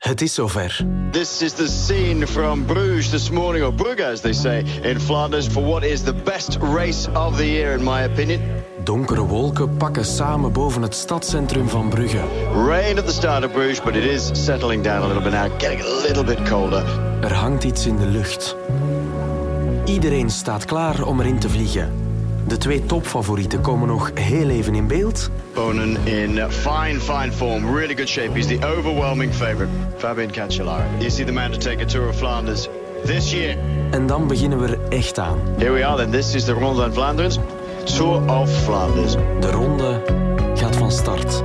Het is zover. This is the scene from Bruges this morning, or Brugge as they say in Flanders, for what is the best race of the year in my opinion. Donkere wolken pakken samen boven het stadscentrum van Brugge. Rain at the start of Bruges, but it is settling down a little bit now, getting a little bit colder. Er hangt iets in de lucht. Iedereen staat klaar om erin te vliegen. De twee topfavorieten komen nog heel even in beeld. Bonen in fine, fine form, really good shape. He's the overwhelming favorite, Fabian Cancellara. Is he the man to take a Tour of Flanders this year? En dan beginnen we er echt aan. Here we are then. This is the Ronde van Vlaanderen. Tour of Flanders. De ronde gaat van start.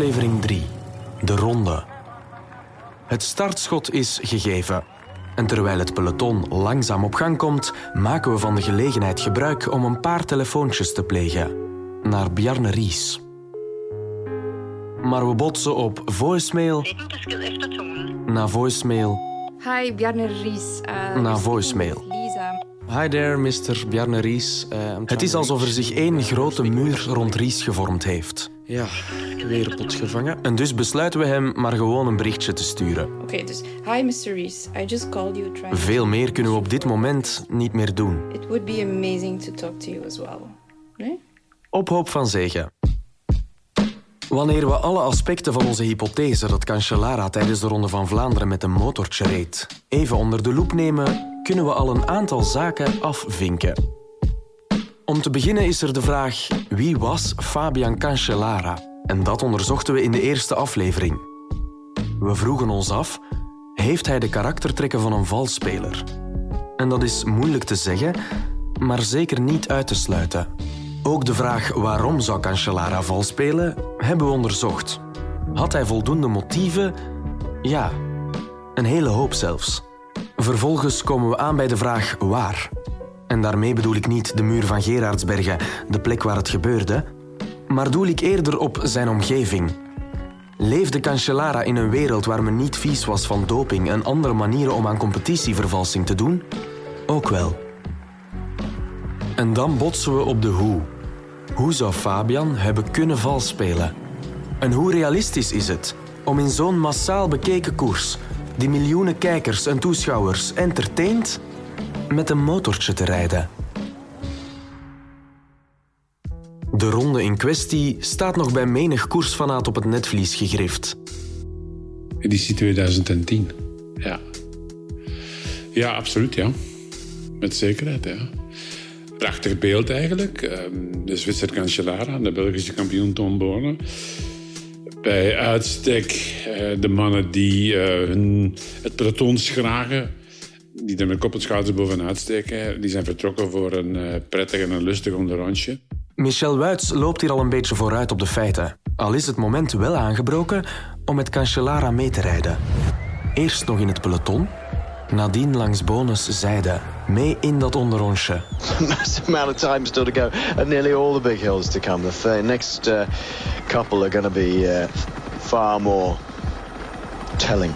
Aflevering 3. De ronde. Het startschot is gegeven. En terwijl het peloton langzaam op gang komt, maken we van de gelegenheid gebruik om een paar telefoontjes te plegen. Naar Bjarne Ries. Maar we botsen op voicemail na voicemail Hi, Bjarne Ries. Uh, Na voicemail. Hi there, Mr. Bjarne Ries. het is alsof er zich één grote muur rond Ries gevormd heeft. Ja, weer pot gevangen. En dus besluiten we hem maar gewoon een berichtje te sturen. Oké, dus hi Mr. Reese. I just called you trying. Veel meer kunnen we op dit moment niet meer doen. It would be amazing to talk to you as well. Nee? Op hoop van zegen. Wanneer we alle aspecten van onze hypothese dat Cancellara tijdens de Ronde van Vlaanderen met een motortje reed, even onder de loep nemen, kunnen we al een aantal zaken afvinken. Om te beginnen is er de vraag: wie was Fabian Cancellara? En dat onderzochten we in de eerste aflevering. We vroegen ons af: heeft hij de karaktertrekken van een valsspeler? En dat is moeilijk te zeggen, maar zeker niet uit te sluiten. Ook de vraag waarom zou Cancellara vals spelen, hebben we onderzocht. Had hij voldoende motieven? Ja, een hele hoop zelfs. Vervolgens komen we aan bij de vraag waar. En daarmee bedoel ik niet de muur van Gerardsbergen, de plek waar het gebeurde, maar doel ik eerder op zijn omgeving. Leefde Cancellara in een wereld waar men niet vies was van doping en andere manieren om aan competitievervalsing te doen? Ook wel. En dan botsen we op de hoe. Hoe zou Fabian hebben kunnen vals spelen? En hoe realistisch is het om in zo'n massaal bekeken koers, die miljoenen kijkers en toeschouwers entertaint, met een motortje te rijden? De ronde in kwestie staat nog bij menig koersfanaat op het netvlies gegrift. Editie 2010. Ja. Ja, absoluut, ja. Met zekerheid, ja. Prachtig beeld eigenlijk. Ehm, De Zwitser Cancellara, de Belgische kampioen Tom Bonen. Bij uitstek eh, de mannen die eh, hun, het peloton schragen, die er met kop en schouders bovenuit steken, die zijn vertrokken voor een eh, prettig en een lustig onderrondje. Michel Wuits loopt hier al een beetje vooruit op de feiten. Al is het moment wel aangebroken om met Cancellara mee te rijden. Eerst nog in het peloton, nadien langs Bonus zijde, mee in dat onderrondje. Massive amount of time still to go, and nearly all the big hills to come. The th- next uh, couple are going to be uh, far more telling.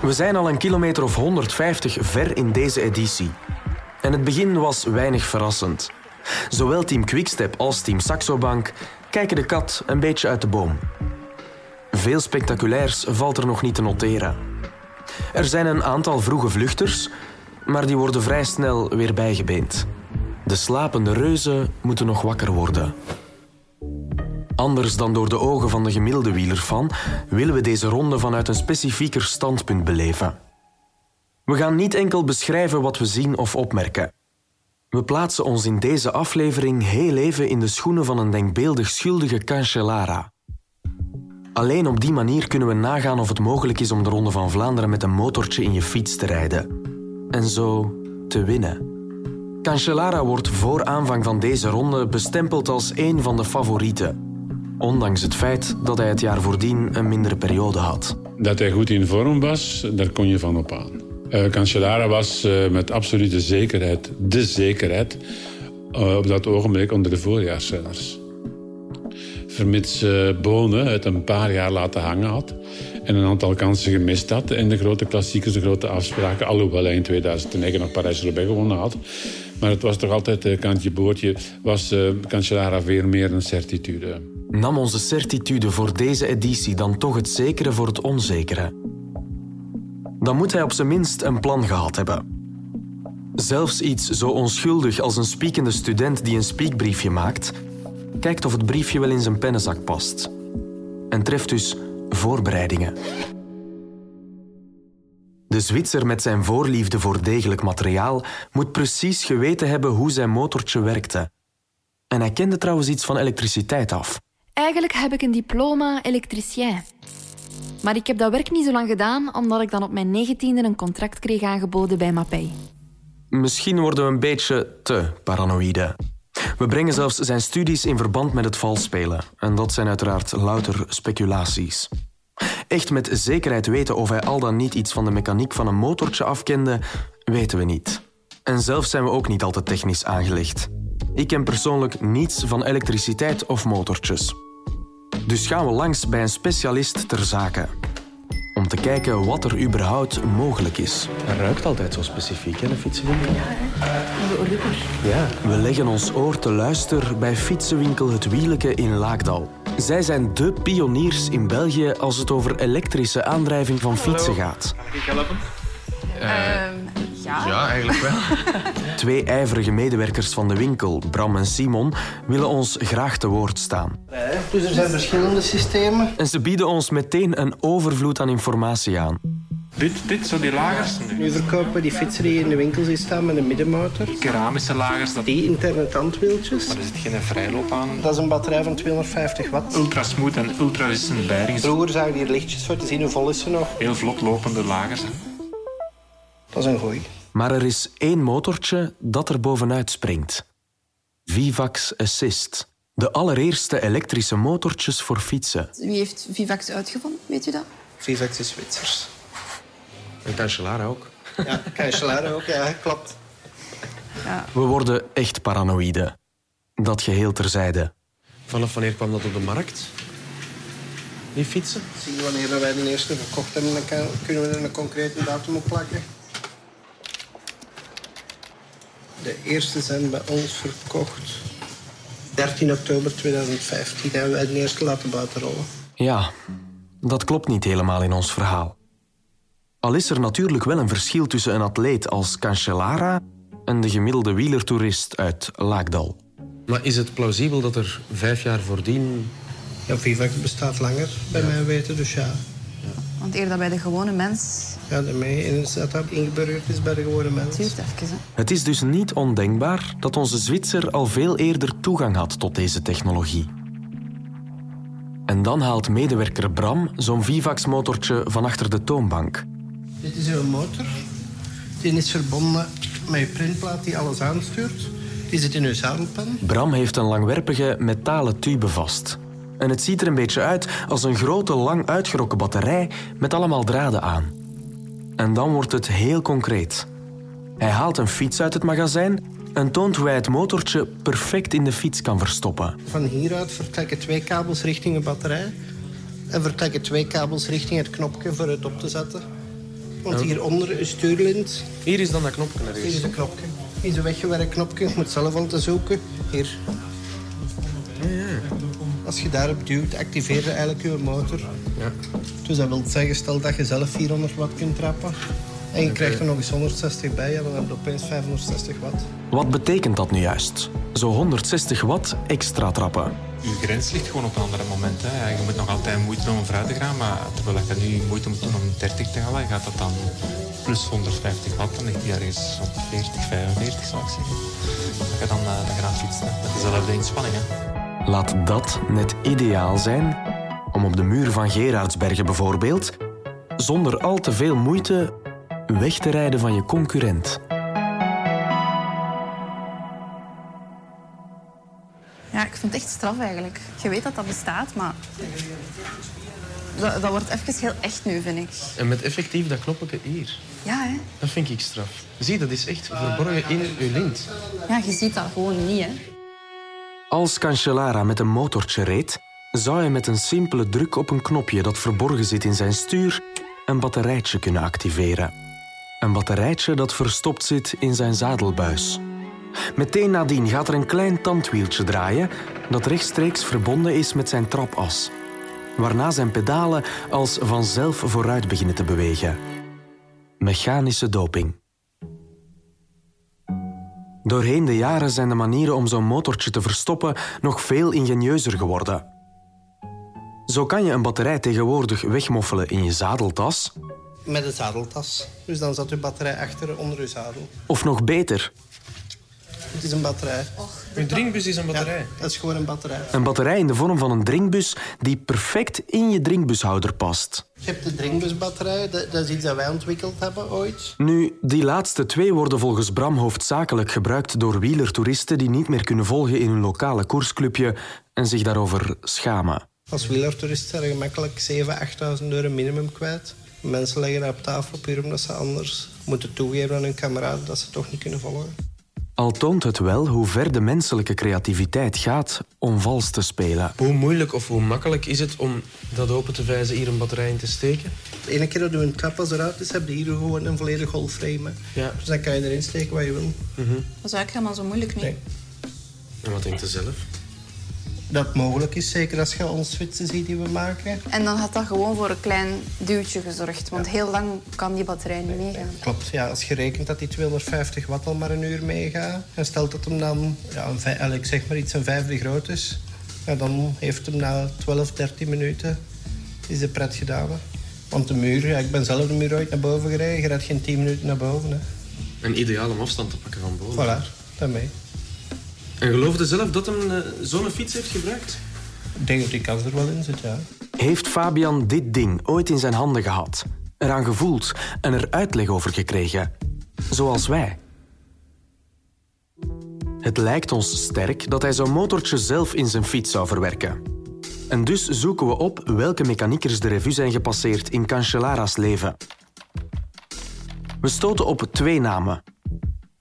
We zijn al een kilometer of 150 ver in deze editie. En het begin was weinig verrassend. Zowel team Quickstep als team Saxo Bank kijken de kat een beetje uit de boom. Veel spectaculairs valt er nog niet te noteren. Er zijn een aantal vroege vluchters, maar die worden vrij snel weer bijgebeend. De slapende reuzen moeten nog wakker worden. Anders dan door de ogen van de gemiddelde wielerfan willen we deze ronde vanuit een specifieker standpunt beleven. We gaan niet enkel beschrijven wat we zien of opmerken. We plaatsen ons in deze aflevering heel even in de schoenen van een denkbeeldig schuldige Cancellara. Alleen op die manier kunnen we nagaan of het mogelijk is om de Ronde van Vlaanderen met een motortje in je fiets te rijden. En zo te winnen. Cancellara wordt voor aanvang van deze ronde bestempeld als een van de favorieten. Ondanks het feit dat hij het jaar voordien een mindere periode had. Dat hij goed in vorm was, daar kon je van op aan. Uh, Cancellara was uh, met absolute zekerheid de zekerheid uh, op dat ogenblik onder de voorjaarsrenners. Vermits Bonen het een paar jaar laten hangen had en een aantal kansen gemist had in de grote klassiekers, de grote afspraken, alhoewel hij in 2009 nog Parijs-Roubaix gewonnen had. Maar het was toch altijd een kantje boordje, was Cancellara weer meer een certitude. Nam onze certitude voor deze editie dan toch het zekere voor het onzekere? dan moet hij op zijn minst een plan gehad hebben. Zelfs iets zo onschuldig als een spiekende student die een spiekbriefje maakt, kijkt of het briefje wel in zijn pennenzak past. En treft dus voorbereidingen. De Zwitser met zijn voorliefde voor degelijk materiaal moet precies geweten hebben hoe zijn motortje werkte. En hij kende trouwens iets van elektriciteit af. Eigenlijk heb ik een diploma elektricien. Maar ik heb dat werk niet zo lang gedaan, omdat ik dan op mijn negentiende een contract kreeg aangeboden bij Mapei. Misschien worden we een beetje te paranoïde. We brengen zelfs zijn studies in verband met het valspelen. En dat zijn uiteraard louter speculaties. Echt met zekerheid weten of hij al dan niet iets van de mechaniek van een motortje afkende, weten we niet. En zelf zijn we ook niet altijd technisch aangelegd. Ik ken persoonlijk niets van elektriciteit of motortjes. Dus gaan we langs bij een specialist ter zake. Om te kijken wat er überhaupt mogelijk is. Het ruikt altijd zo specifiek, hè, de fietsenwinkel? Ja, hè? Ja. We leggen ons oor te luisteren bij fietsenwinkel Het Wieleke in Laakdal. Zij zijn de pioniers in België als het over elektrische aandrijving van fietsen gaat. Kan ik helpen? Uh, ja. Ja, eigenlijk wel. Twee ijverige medewerkers van de winkel, Bram en Simon, willen ons graag te woord staan. Dus er zijn verschillende systemen. En ze bieden ons meteen een overvloed aan informatie aan. Dit, dit, zo die lagers? Nu verkopen die fietsen die in de winkel zien staan met een middenmotor. Keramische lagers. Dat... Die interne tandwieltjes. Maar er zit geen vrijloop aan. Dat is een batterij van 250 watt. Ultra smooth en ultra resistant bearings. Vroeger zagen die lichtjes voor te zien hoe vol is ze nog. Heel vlot lopende lagers. Hè. Dat is een goeie. Maar er is één motortje dat er bovenuit springt. Vivax Assist. De allereerste elektrische motortjes voor fietsen. Wie heeft Vivax uitgevonden, weet u dat? Vivax is Zwitsers. En Cancellara ook. Ja, Cancellara ook, ja, klopt. Ja. We worden echt paranoïde. Dat geheel terzijde. Vanaf wanneer kwam dat op de markt? Die fietsen? Zien we wanneer wij de eerste verkocht hebben, dan kunnen we er een concrete datum op plakken. De eerste zijn bij ons verkocht 13 oktober 2015. Hebben wij de eerste laten buiten rollen. Ja, dat klopt niet helemaal in ons verhaal. Al is er natuurlijk wel een verschil tussen een atleet als Cancellara en de gemiddelde wielertoerist uit Laakdal. Maar is het plausibel dat er vijf jaar voordien... Ja, Vivax bestaat langer, bij mij weten, dus ja. Want eerder bij de gewone mens... Ja, daarmee in het setup ingeburgerd is bij de gewone Het mens. duurt even, hè. Het is dus niet ondenkbaar dat onze Zwitser al veel eerder toegang had tot deze technologie. En dan haalt medewerker Bram zo'n Vivax-motortje van achter de toonbank. Dit is uw motor. Die is verbonden met je printplaat die alles aanstuurt. Die zit in uw zadelpen. Bram heeft een langwerpige metalen tube vast. En het ziet er een beetje uit als een grote, lang uitgerokken batterij met allemaal draden aan. En dan wordt het heel concreet. Hij haalt een fiets uit het magazijn en toont hoe hij het motortje perfect in de fiets kan verstoppen. Van hieruit vertrekken twee kabels richting de batterij. En vertrekken twee kabels richting het knopje voor het op te zetten. Want hieronder is stuurlint. Hier is dan dat knopje Hier ergens. is een knopje. Hier is een weggewerkt knopje. Je moet zelf al te zoeken. Hier. Als je daarop duwt, activeer je eigenlijk je motor. Ja. Dus dat wil zeggen, stel dat je zelf 400 watt kunt trappen. En je krijgt er nog eens 160 bij, ja, dan heb je opeens 560 watt. Wat betekent dat nu juist? Zo 160 watt extra trappen. Uw grens ligt gewoon op een ander moment. Hè. Je moet nog altijd moeite doen om vooruit te gaan, maar terwijl je nu moeite moet doen om 30 te halen, gaat dat dan plus 150 watt, dan ligt die ergens op 40, 45 zou ik zeggen. Dat je dan, uh, dan gaat fietsen met dezelfde inspanning. Hè. Laat dat net ideaal zijn om op de muur van Gerardsbergen bijvoorbeeld, zonder al te veel moeite, weg te rijden van je concurrent. Ja, ik vind het echt straf eigenlijk. Je weet dat dat bestaat, maar dat, dat wordt even heel echt nu, vind ik. En met effectief dat knoppetje hier. Ja, hè? Dat vind ik straf. Zie, dat is echt verborgen in uw lint. Ja, je ziet dat gewoon niet, hè. Als Cancellara met een motortje reed, zou hij met een simpele druk op een knopje dat verborgen zit in zijn stuur een batterijtje kunnen activeren. Een batterijtje dat verstopt zit in zijn zadelbuis. Meteen nadien gaat er een klein tandwieltje draaien dat rechtstreeks verbonden is met zijn trapas, waarna zijn pedalen als vanzelf vooruit beginnen te bewegen. Mechanische doping. Doorheen de jaren zijn de manieren om zo'n motortje te verstoppen nog veel ingenieuzer geworden. Zo kan je een batterij tegenwoordig wegmoffelen in je zadeltas. Met een zadeltas. Dus dan zat uw batterij achter onder uw zadel. Of nog beter, Het is een batterij. Uw drinkbus is een batterij. Ja, dat is gewoon een batterij. een batterij in de vorm van een drinkbus die perfect in je drinkbushouder past. Je hebt de drinkbusbatterij. Dat, dat is iets dat wij ontwikkeld hebben ooit. Nu, die laatste twee worden volgens Bram hoofdzakelijk gebruikt door wielertoeristen die niet meer kunnen volgen in hun lokale koersclubje en zich daarover schamen. Als wielertoerist zijn er gemakkelijk 7.000, 8.000 euro minimum kwijt. Mensen leggen dat op tafel puur omdat ze anders moeten toegeven aan hun kameraden dat ze toch niet kunnen volgen. Al toont het wel hoe ver de menselijke creativiteit gaat om vals te spelen. Hoe moeilijk of hoe makkelijk is het om dat open te vijzen, hier een batterij in te steken? De ene keer dat je een trapas eruit is, heb je hier gewoon een volledig golfframe. Ja. Dus dan kan je erin steken wat je wil. Dat is eigenlijk helemaal zo moeilijk niet. Nee. En wat denkt u zelf? Dat mogelijk is, zeker als je ons fietsen ziet die we maken. En dan had dat gewoon voor een klein duwtje gezorgd. Want heel lang kan die batterij niet meegaan. Klopt, ja, als je rekent dat die 250 watt al maar een uur meegaat... en stelt dat hem dan, ja, een ik zeg maar iets, een vijfde groot is... Ja, dan heeft hem na 12, 13 minuten is de pret gedaan. hè. Want de muur, ja, ik ben zelf de muur ooit naar boven gereden. Je rijdt geen 10 minuten naar boven. Hè. Een ideaal om afstand te pakken van boven. Voilà, daarmee. En geloofde zelf dat hem eh, zo'n fiets heeft gebruikt? Ik denk dat die kans er wel in zit, ja. Heeft Fabian dit ding ooit in zijn handen gehad, eraan gevoeld en er uitleg over gekregen? Zoals wij. Het lijkt ons sterk dat hij zo'n motortje zelf in zijn fiets zou verwerken. En dus zoeken we op welke mechaniekers de revue zijn gepasseerd in Cancellara's leven. We stoten op twee namen.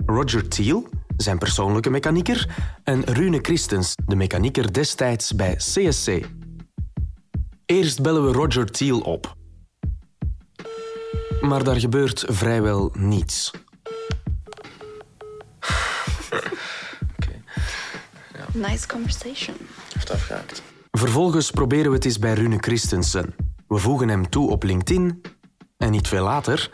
Roger Thiel, zijn persoonlijke mechanieker, en Rune Christens, de mechanieker destijds bij CSC. Eerst bellen we Roger Thiel op. Maar daar gebeurt vrijwel niets. Nice conversation. Heeft afgehaakt. Vervolgens proberen we het eens bij Rune Christensen. We voegen hem toe op LinkedIn en niet veel later...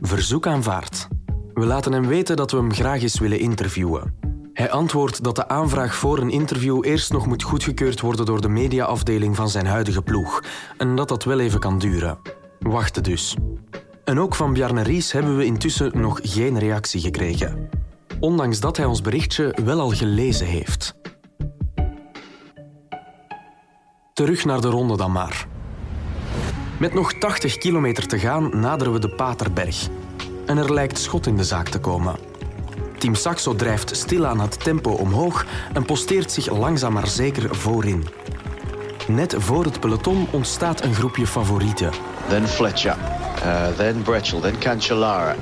Verzoek aanvaard. We laten hem weten dat we hem graag eens willen interviewen. Hij antwoordt dat de aanvraag voor een interview eerst nog moet goedgekeurd worden door de mediaafdeling van zijn huidige ploeg en dat dat wel even kan duren. Wachten dus. En ook van Bjarne Ries hebben we intussen nog geen reactie gekregen. Ondanks dat hij ons berichtje wel al gelezen heeft. Terug naar de ronde dan maar. Met nog 80 kilometer te gaan naderen we de Paterberg. En er lijkt schot in de zaak te komen. Team Saxo drijft stilaan het tempo omhoog en posteert zich langzaam maar zeker voorin. Net voor het peloton ontstaat een groepje favorieten. Then Fletcher, uh, then Bretchel, then Cancellara.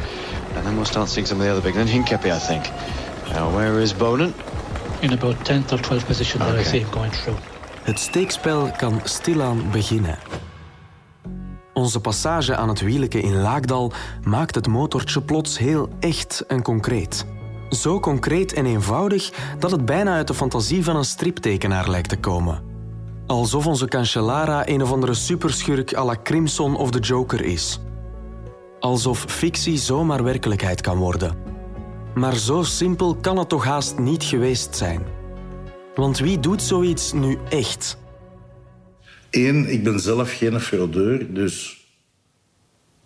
And then we'll start seeing some of the other big. Then Hinkepi, I think. Now, where is Bonen? in about 10th or 12th position that I Okay. see him going through. Het steekspel kan stilaan beginnen. Onze passage aan het wieleke in Laakdal maakt het motortje plots heel echt en concreet. Zo concreet en eenvoudig dat het bijna uit de fantasie van een striptekenaar lijkt te komen. Alsof onze Cancellara een of andere superschurk à la Crimson of de Joker is. Alsof fictie zomaar werkelijkheid kan worden. Maar zo simpel kan het toch haast niet geweest zijn. Want wie doet zoiets nu echt? Eén, ik ben zelf geen fraudeur, dus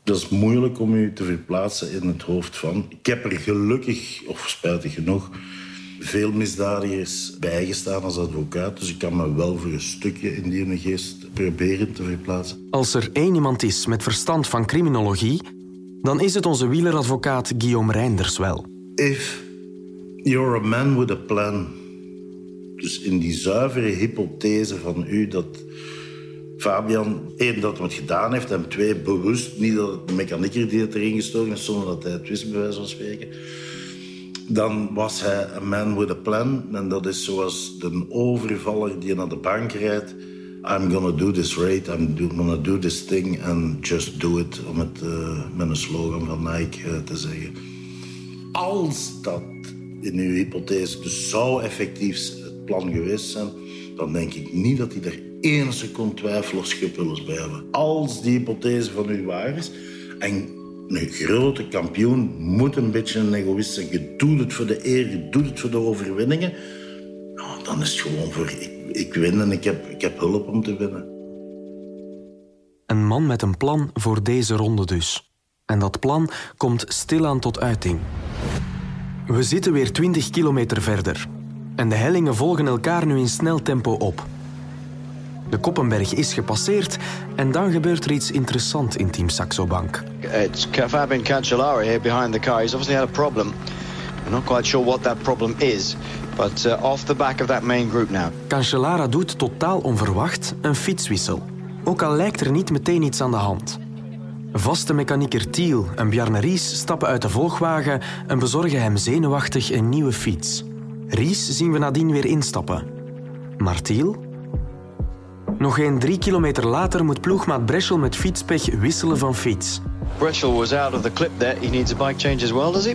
Dat is moeilijk om u te verplaatsen in het hoofd van. Ik heb er gelukkig, of spijtig genoeg, veel misdadigers bijgestaan als advocaat. Dus ik kan me wel voor een stukje in die geest proberen te verplaatsen. Als er één iemand is met verstand van criminologie, dan is het onze wieleradvocaat Guillaume Reinders wel. If you're a man with a plan, dus in die zuivere hypothese van u dat Fabian, één, dat hij het gedaan heeft en twee, bewust, niet dat het de mechanieker die het erin gestoken heeft, zonder dat hij het wist, bij wijze van spreken, dan was hij een man with a plan. En dat is zoals de overvaller die naar de bank rijdt. I'm gonna do this raid, I'm gonna do this thing and just do it. Om het uh, met een slogan van Nike uh, te zeggen. Als dat in uw hypothese dus zou effectief het plan geweest zijn, dan denk ik niet dat hij er één seconde twijfel of schuppelers bij hebben. Als die hypothese van u waar is en een grote kampioen moet een beetje een egoïst zijn. Je doet het voor de eer, je doet het voor de overwinningen. Nou, dan is het gewoon voor ik, ik win en ik heb, ik heb hulp om te winnen. Een man met een plan voor deze ronde dus. En dat plan komt stilaan tot uiting. We zitten weer 20 kilometer verder. En de hellingen volgen elkaar nu in snel tempo op. De Koppenberg is gepasseerd en dan gebeurt er iets interessants in Team Saxo Bank. It's Fabian Cancellara here behind the car. He's obviously had a problem. Not quite sure what that problem is, but uh, off the back of that main group now. Cancellara doet totaal onverwacht een fietswissel. Ook al lijkt er niet meteen iets aan de hand. Vaste mechanieker Thiel en Bjarne Ries stappen uit de volgwagen en bezorgen hem zenuwachtig een nieuwe fiets. Ries zien we nadien weer instappen. Maar Thiel nog geen drie kilometer later moet ploegmaat Breschel met fietspech wisselen van fiets. Breschel was out of the clip there. He needs a bike change as well, does he?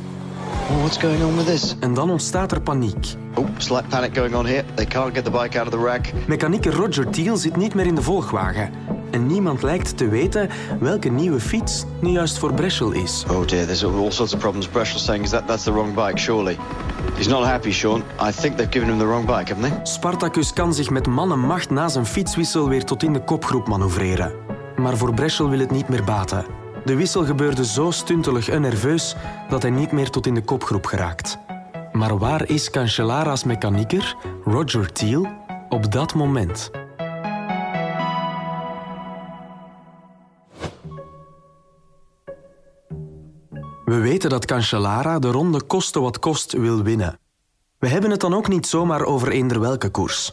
Oh, what's going on with this? En dan ontstaat er paniek. Oh, slight panic going on here. They can't get the bike out of the rack. Mechanieker Roger Thiel zit niet meer in de volgwagen. En niemand lijkt te weten welke nieuwe fiets nu juist voor Breschel is. Oh dear, there's all sorts of problems. Breschel's saying is that that's the wrong bike, surely. He's not happy, Sean. I think they've given him the wrong bike, haven't they? Spartacus kan zich met man en macht na zijn fietswissel weer tot in de kopgroep manoeuvreren. Maar voor Breschel wil het niet meer baten. De wissel gebeurde zo stuntelig en nerveus dat hij niet meer tot in de kopgroep geraakt. Maar waar is Cancellara's mechanieker, Roger Thiel, op dat moment? We weten dat Cancellara de ronde koste wat kost wil winnen. We hebben het dan ook niet zomaar over eender welke koers.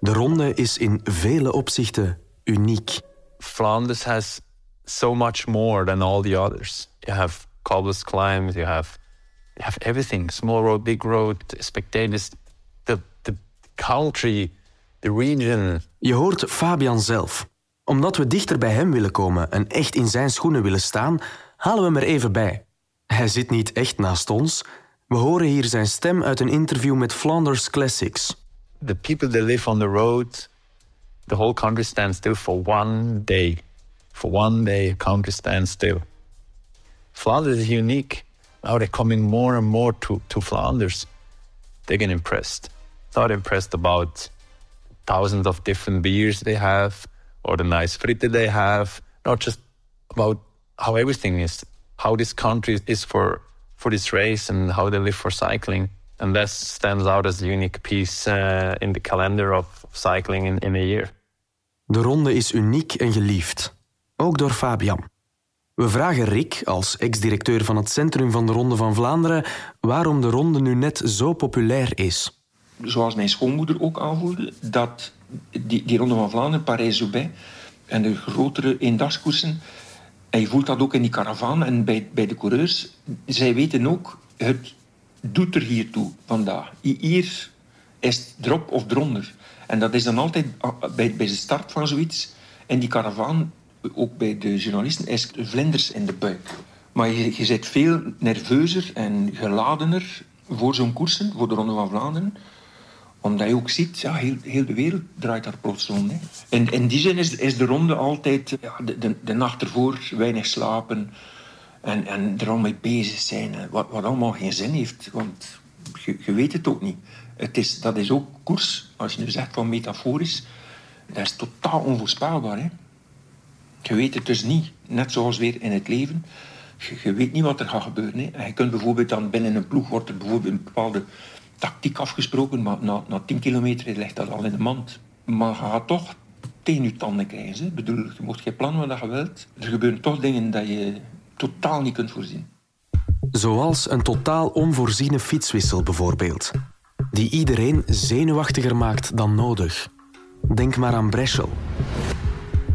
De ronde is in vele opzichten uniek. Flanders has so much more than all the others. You have cobblers climbs, you have you have everything. Small road, big road, spectators, the, the country, the region. Je hoort Fabian zelf. Omdat we dichter bij hem willen komen en echt in zijn schoenen willen staan, halen we hem er even bij. Hij zit niet echt naast ons. We horen hier zijn stem uit een interview met Flanders Classics. The people that live on the road, the whole country stands still for one day. For one day, the country stands still. Flanders is unique. Now they're coming more and more to, to Flanders. They get impressed. Not impressed about thousands of different beers they have or the nice fritte they have. Not just about how everything is how this country is for for this race and how they live for cycling. And that stands out as a unique piece uh, in the calendar of cycling in, in a year. De ronde is uniek en geliefd, ook door Fabian. We vragen Rick, als ex-directeur van het Centrum van de Ronde van Vlaanderen, waarom de ronde nu net zo populair is. Zoals mijn schoonmoeder ook aanvoerde, dat die, die Ronde van Vlaanderen, Parijs-Roubaix en de grotere eendagskoersen je voelt dat ook in die karavaan en bij, bij de coureurs. Zij weten ook, het doet er hier toe vandaag. Hier is het erop of eronder. En dat is dan altijd ah, bij, bij de start van zoiets. En die karavaan, ook bij de journalisten, is vlinders in de buik. Maar je, je zit veel nerveuzer en geladener voor zo'n koersen, voor de Ronde van Vlaanderen omdat je ook ziet, ja, heel, heel de wereld draait daar plots rond. Hè. En in die zin is, is de ronde altijd ja, de, de, nacht ervoor weinig slapen en, en er al mee bezig zijn. Wat, wat allemaal geen zin heeft, want je, je weet het ook niet. Het is, dat is ook koers, als je nu zegt van metaforisch, dat is totaal onvoorspelbaar. Hè. Je weet het dus niet. Net zoals weer in het leven. Je, weet niet wat er gaat gebeuren. Hè. Je kunt bijvoorbeeld dan binnen een ploeg wordt bijvoorbeeld een bepaalde tactiek afgesproken, maar na, na 10 kilometer ligt dat al in de mand. Maar je gaat toch tegen je tanden krijgen. Bedoel, je mocht geen plannen wat je wilt. Er gebeuren toch dingen dat je totaal niet kunt voorzien. Zoals een totaal onvoorziene fietswissel bijvoorbeeld. Die iedereen zenuwachtiger maakt dan nodig. Denk maar aan Breschel.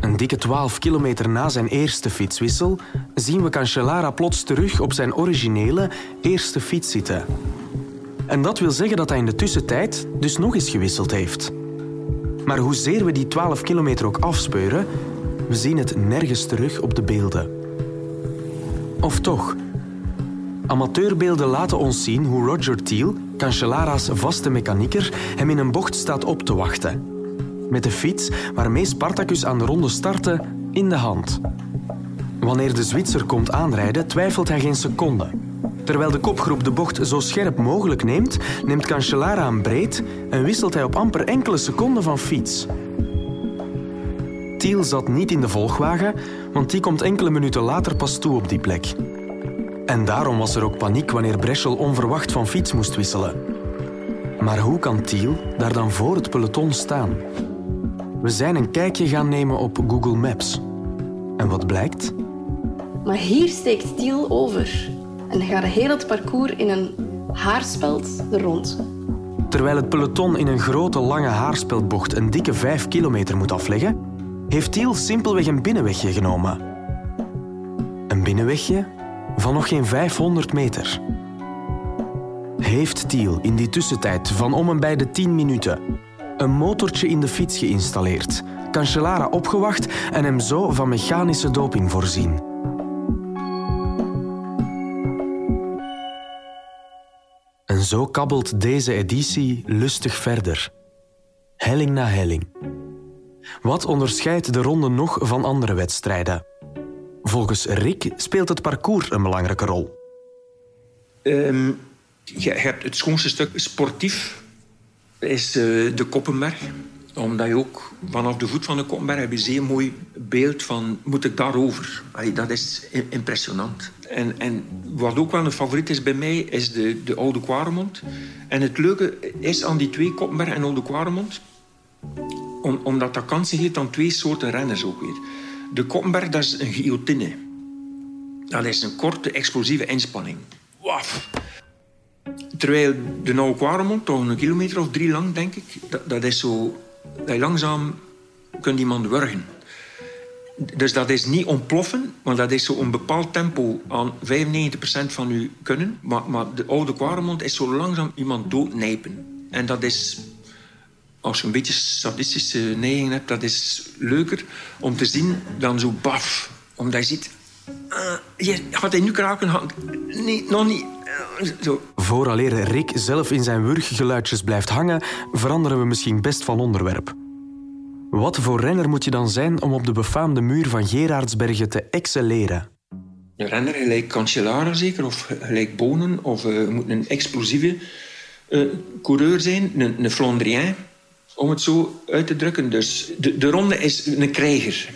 Een dikke 12 kilometer na zijn eerste fietswissel zien we Cancellara plots terug op zijn originele eerste fiets zitten. En dat wil zeggen dat hij in de tussentijd dus nog eens gewisseld heeft. Maar hoezeer we die 12 kilometer ook afspeuren, we zien het nergens terug op de beelden. Of toch? Amateurbeelden laten ons zien hoe Roger Thiel, Cancellara's vaste mechanieker, hem in een bocht staat op te wachten. Met de fiets waarmee Spartacus aan de ronde startte in de hand. Wanneer de Zwitser komt aanrijden, twijfelt hij geen seconde. Terwijl de kopgroep de bocht zo scherp mogelijk neemt, neemt Cancellara een breed en wisselt hij op amper enkele seconden van fiets. Thiel zat niet in de volgwagen, want die komt enkele minuten later pas toe op die plek. En daarom was er ook paniek wanneer Breschel onverwacht van fiets moest wisselen. Maar hoe kan Thiel daar dan voor het peloton staan? We zijn een kijkje gaan nemen op Google Maps. En wat blijkt? Maar hier steekt Tiel over en gaat heel het parcours in een haarspeld rond. Terwijl het peloton in een grote lange haarspeldbocht een dikke 5 kilometer moet afleggen, heeft Thiel simpelweg een binnenwegje genomen. Een binnenwegje van nog geen 500 meter. Heeft Thiel in die tussentijd van om en bij de 10 minuten een motortje in de fiets geïnstalleerd, Cancellara opgewacht en hem zo van mechanische doping voorzien? En zo kabbelt deze editie lustig verder. Helling na helling. Wat onderscheidt de ronde nog van andere wedstrijden? Volgens Rick speelt het parcours een belangrijke rol. Ehm, je hebt het schoonste stuk sportief, is eh, de Koppenberg. Omdat je ook vanaf de voet van de Koppenberg heb je een zeer mooi beeld van moet ik daarover. Allee, dat is impressionant. En, en wat ook wel een favoriet is bij mij, is de, de Oude Quaremont. En het leuke is aan die twee, Koppenberg en Oude Quaremont, om, omdat dat kansen geeft aan twee soorten renners ook weer. De Koppenberg, dat is een guillotine. Dat is een korte, explosieve inspanning. Waf. Terwijl de Oude Quaremont, toch een kilometer of drie lang, denk ik, dat, dat is zo... Dat je langzaam kunt iemand wurgen. Dus dat is niet ontploffen, maar dat is zo een bepaald tempo aan 95% van je kunnen. Maar, maar de oude Quaremont is zo langzaam iemand doodnijpen. En dat is, als je een beetje sadistische neiging hebt, dat is leuker om te zien dan zo baf. Omdat je ziet, ah, je, gaat hij nu kraken? Nee, nog niet. Ah, Zo. Vooraleer Rick zelf in zijn wurggeluidjes blijft hangen, veranderen we misschien best van onderwerp. Wat voor renner moet je dan zijn om op de befaamde muur van Gerardsbergen te excelleren? Een renner gelijk Cancellara zeker, of gelijk Bonen, of eh, moet een explosieve eh, coureur zijn, een, een Flandrien, om het zo uit te drukken. Dus de, de ronde is een krijger,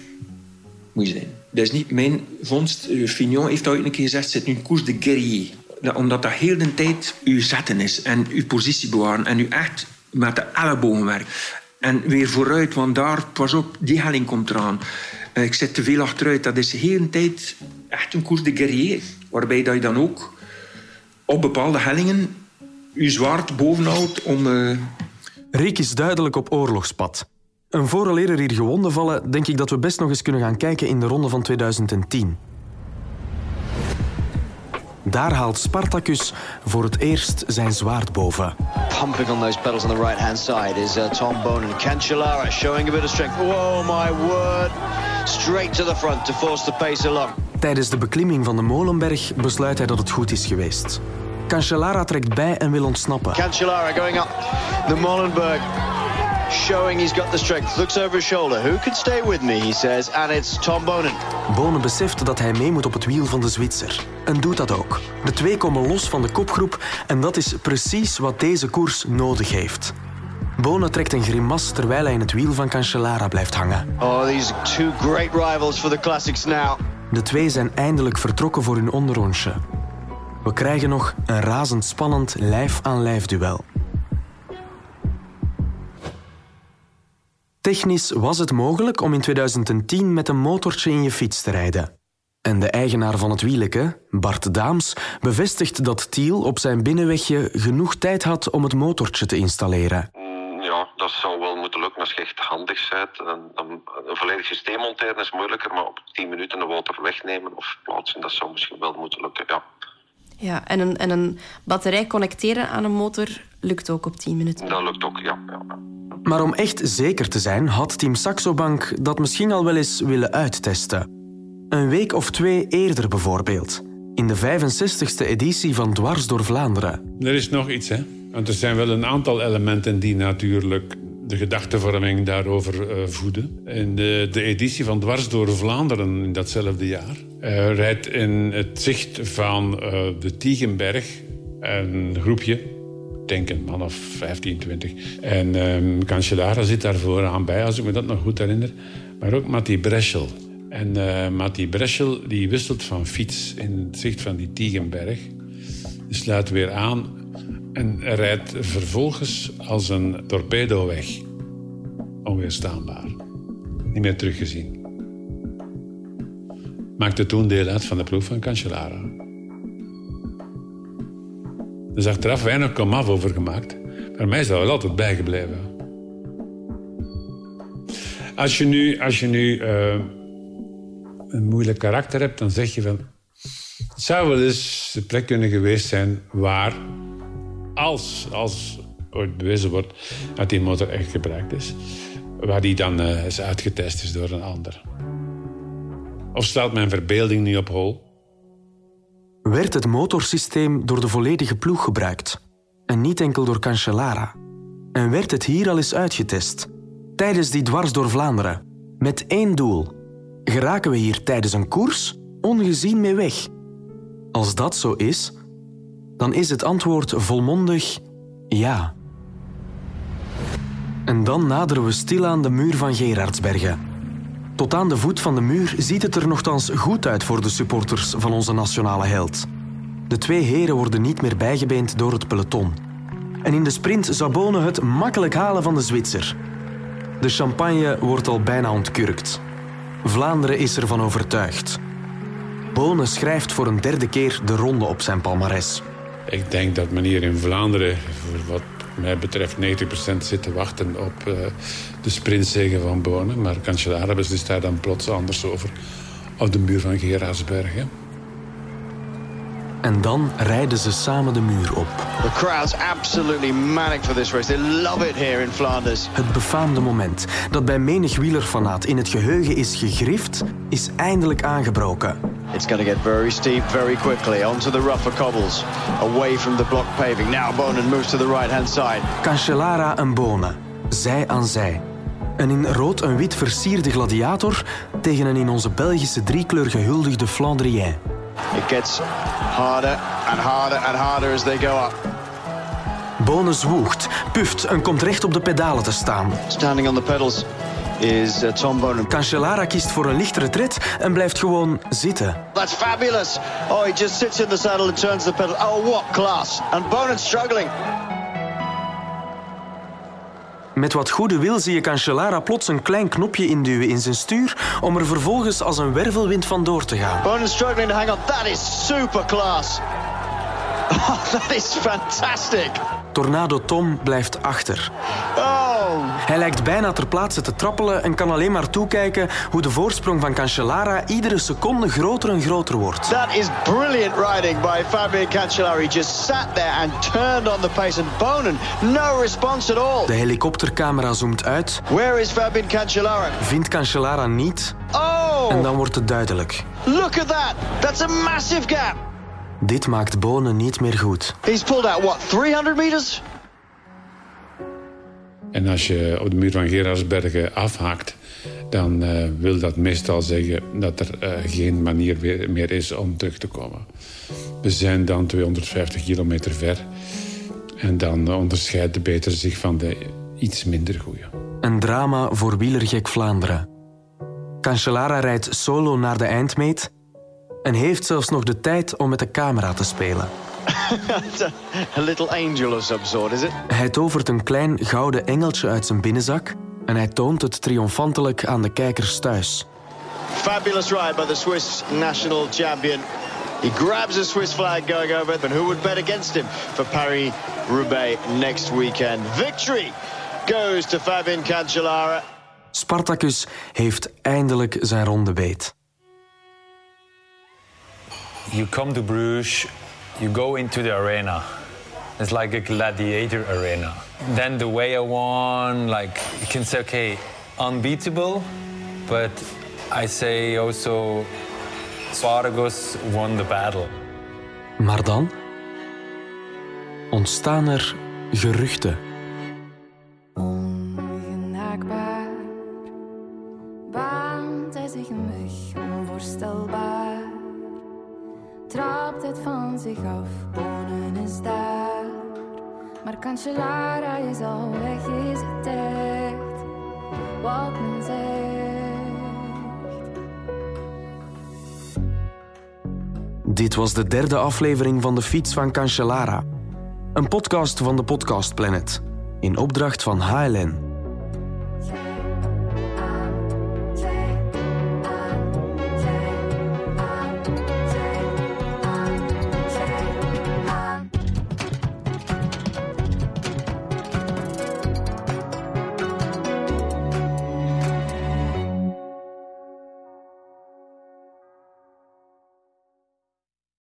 moet je zijn. Dat is niet mijn vondst. Eh, Fignon heeft ooit een keer gezegd, het is een koers de guerrier. Dat- Omdat dat heel de tijd uw zetten is en uw positie bewaren en u echt met de ellebogen werkt. En weer vooruit, want daar, pas op, die helling komt eraan. Eh, Ik zit te veel achteruit. Dat is de tijd echt een koers de guerrier. Waarbij dat je dan ook op bepaalde hellingen je zwaard bovenhoudt om... Rick is duidelijk op oorlogspad. En vooraleer er hier gewonden vallen, denk ik dat we best nog eens kunnen gaan kijken in de ronde van 2010. Daar haalt Spartacus voor het eerst zijn zwaard boven. Pumping on those pedals on the right hand side is uh, Tom Bonen. Cancellara showing a bit of strength. Whoa, my word. Straight to the front to force the pace along. Tijdens de beklimming van de Molenberg besluit hij dat het goed is geweest. Cancellara trekt bij en wil ontsnappen. Cancellara going up the Molenberg. Showing he's got the strength. Looks over his shoulder. Who can stay with me, he says. And it's Tom Bonen. Bonen beseft dat hij mee moet op het wiel van de Zwitser. En doet dat ook. De twee komen los van de kopgroep en dat is precies wat deze koers nodig heeft. Bonen trekt een grimas terwijl hij in het wiel van Cancellara blijft hangen. Oh, these two great rivals for the classics now. De twee zijn eindelijk vertrokken voor hun onderrondje. We krijgen nog een razendspannend lijf-aan-lijf duel. Technisch was het mogelijk om in 2010 met een motortje in je fiets te rijden. En de eigenaar van het wieleke, Bart Daams, bevestigt dat Thiel op zijn binnenwegje genoeg tijd had om het motortje te installeren. Ja, dat zou wel moeten lukken als je echt handig bent. Een, een, een volledig systeem monteren is moeilijker, maar op 10 minuten een water wegnemen of plaatsen, dat zou misschien wel moeten lukken, ja. Ja, en een, en een batterij connecteren aan een motor lukt ook op 10 minuten. Dat lukt ook, ja. ja. Maar om echt zeker te zijn, had Team Saxo Bank dat misschien al wel eens willen uittesten. Een week of twee eerder bijvoorbeeld. In de 65e editie van Dwars door Vlaanderen. Er is nog iets, hè? Want er zijn wel een aantal elementen die natuurlijk de gedachtevorming daarover uh, voeden. In de, de, editie van Dwars door Vlaanderen in datzelfde jaar uh, rijdt in het zicht van uh, de Tiegenberg een groepje, denk man of 15, 20. En um, Cancellara zit daar vooraan bij, als ik me dat nog goed herinner. Maar ook Matti Breschel. En uh, Breschel die wisselt van fiets in het zicht van die Tiegenberg. Die sluit weer aan en rijdt vervolgens als een torpedo weg. Onweerstaanbaar. Niet meer teruggezien. Maakte toen deel uit van de proef van Cancellara. Er is achteraf weinig komaf over gemaakt. Maar mij is dat wel altijd bijgebleven. Als je nu, als je nu uh, een moeilijk karakter hebt, dan zeg je van... Het zou wel eens de plek kunnen geweest zijn waar als, als ooit bewezen wordt dat die motor echt gebruikt is, waar die dan uh, is uitgetest is door een ander. Of staat mijn verbeelding niet op hol? Werd het motorsysteem door de volledige ploeg gebruikt en niet enkel door Cancellara? En werd het hier al eens uitgetest, tijdens die dwars door Vlaanderen, met één doel: geraken we hier tijdens een koers ongezien mee weg? Als dat zo is, dan is het antwoord volmondig ja. En dan naderen we stilaan de muur van Gerardsbergen. Tot aan de voet van de muur ziet het er nogthans goed uit voor de supporters van onze nationale held. De twee heren worden niet meer bijgebeend door het peloton. En in de sprint zou Bonen het makkelijk halen van de Zwitser. De champagne wordt al bijna ontkurkt. Vlaanderen is ervan overtuigd. Bonen schrijft voor een derde keer de ronde op zijn palmares. Ik denk dat men hier in Vlaanderen, voor wat mij betreft, 90% zit te wachten op uh, de sprintzegen van Bonen. Maar Cancellara beslist daar dan plots anders over op de muur van Gerardsbergen. En dan rijden ze samen de muur op. The crowd's absolutely manic for this race. They love it here in Flanders. Het befaamde moment dat bij menig wielerfanaat in het geheugen is gegrift, is eindelijk aangebroken. It's going to get very steep very quickly onto the rougher cobbles, away from the block paving. Now Bonen moves to the right-hand side. Cancellara en Bonen, zij aan zij. Een in rood en wit versierde gladiator tegen een in onze Belgische driekleur gehuldigde Flandrien. It gets harder and harder and harder as they go up. Bonen zwoegt, puft en komt recht op de pedalen te staan. Standing on the pedals is Bonen. Cancellara kiest voor een lichte retret en blijft gewoon zitten. That's fabulous. Oh, he just sits in the saddle and turns the pedal. Oh, what class. And Bonen struggling. Met wat goede wil zie je Cancellara plots een klein knopje induwen in zijn stuur om er vervolgens als een wervelwind vandoor te gaan. Bonen struggling to hang on. That is super class. Oh, that is fantastic. Tornado Tom blijft achter. Oh. Hij lijkt bijna ter plaatse te trappelen en kan alleen maar toekijken hoe de voorsprong van Cancellara iedere seconde groter en groter wordt. That is brilliant riding by Fabio Cancellara. He just sat there and turned on the pace. And Bonen, no response at all. De helikoptercamera zoomt uit. Where is Fabio Cancellara? Vindt Cancellara niet. Oh! En dan wordt het duidelijk. Look at that. That's a massive gap. Dit maakt Bonen niet meer goed. He's pulled out, what, 300 meters? En als je op de muur van Gerardsbergen afhaakt, dan uh, wil dat meestal zeggen dat er uh, geen manier meer is om terug te komen. We zijn dan 250 kilometer ver. En dan onderscheidt de beter zich van de iets minder goede. Een drama voor wielergek Vlaanderen. Cancellara rijdt solo naar de eindmeet en heeft zelfs nog de tijd om met de camera te spelen. a little angel of some sort, is it? Hij tovert een klein gouden engeltje uit zijn binnenzak en hij toont het triomfantelijk aan de kijkers thuis. Fabulous ride by the Swiss national champion. He grabs a Swiss flag going over it, but who would bet against him for Paris-Roubaix next weekend? Victory goes to Fabian Cancellara. Spartacus heeft eindelijk zijn ronde beet. You come to Bruges, you go into the arena. It's like a gladiator arena. Then the way I won, like you can say, okay, unbeatable, but I say also Spartacus won the battle. Maar dan ontstaan er geruchten. Was de derde aflevering van de Fiets van Cancellara. Een podcast van de Podcast Planet. In opdracht van HLN.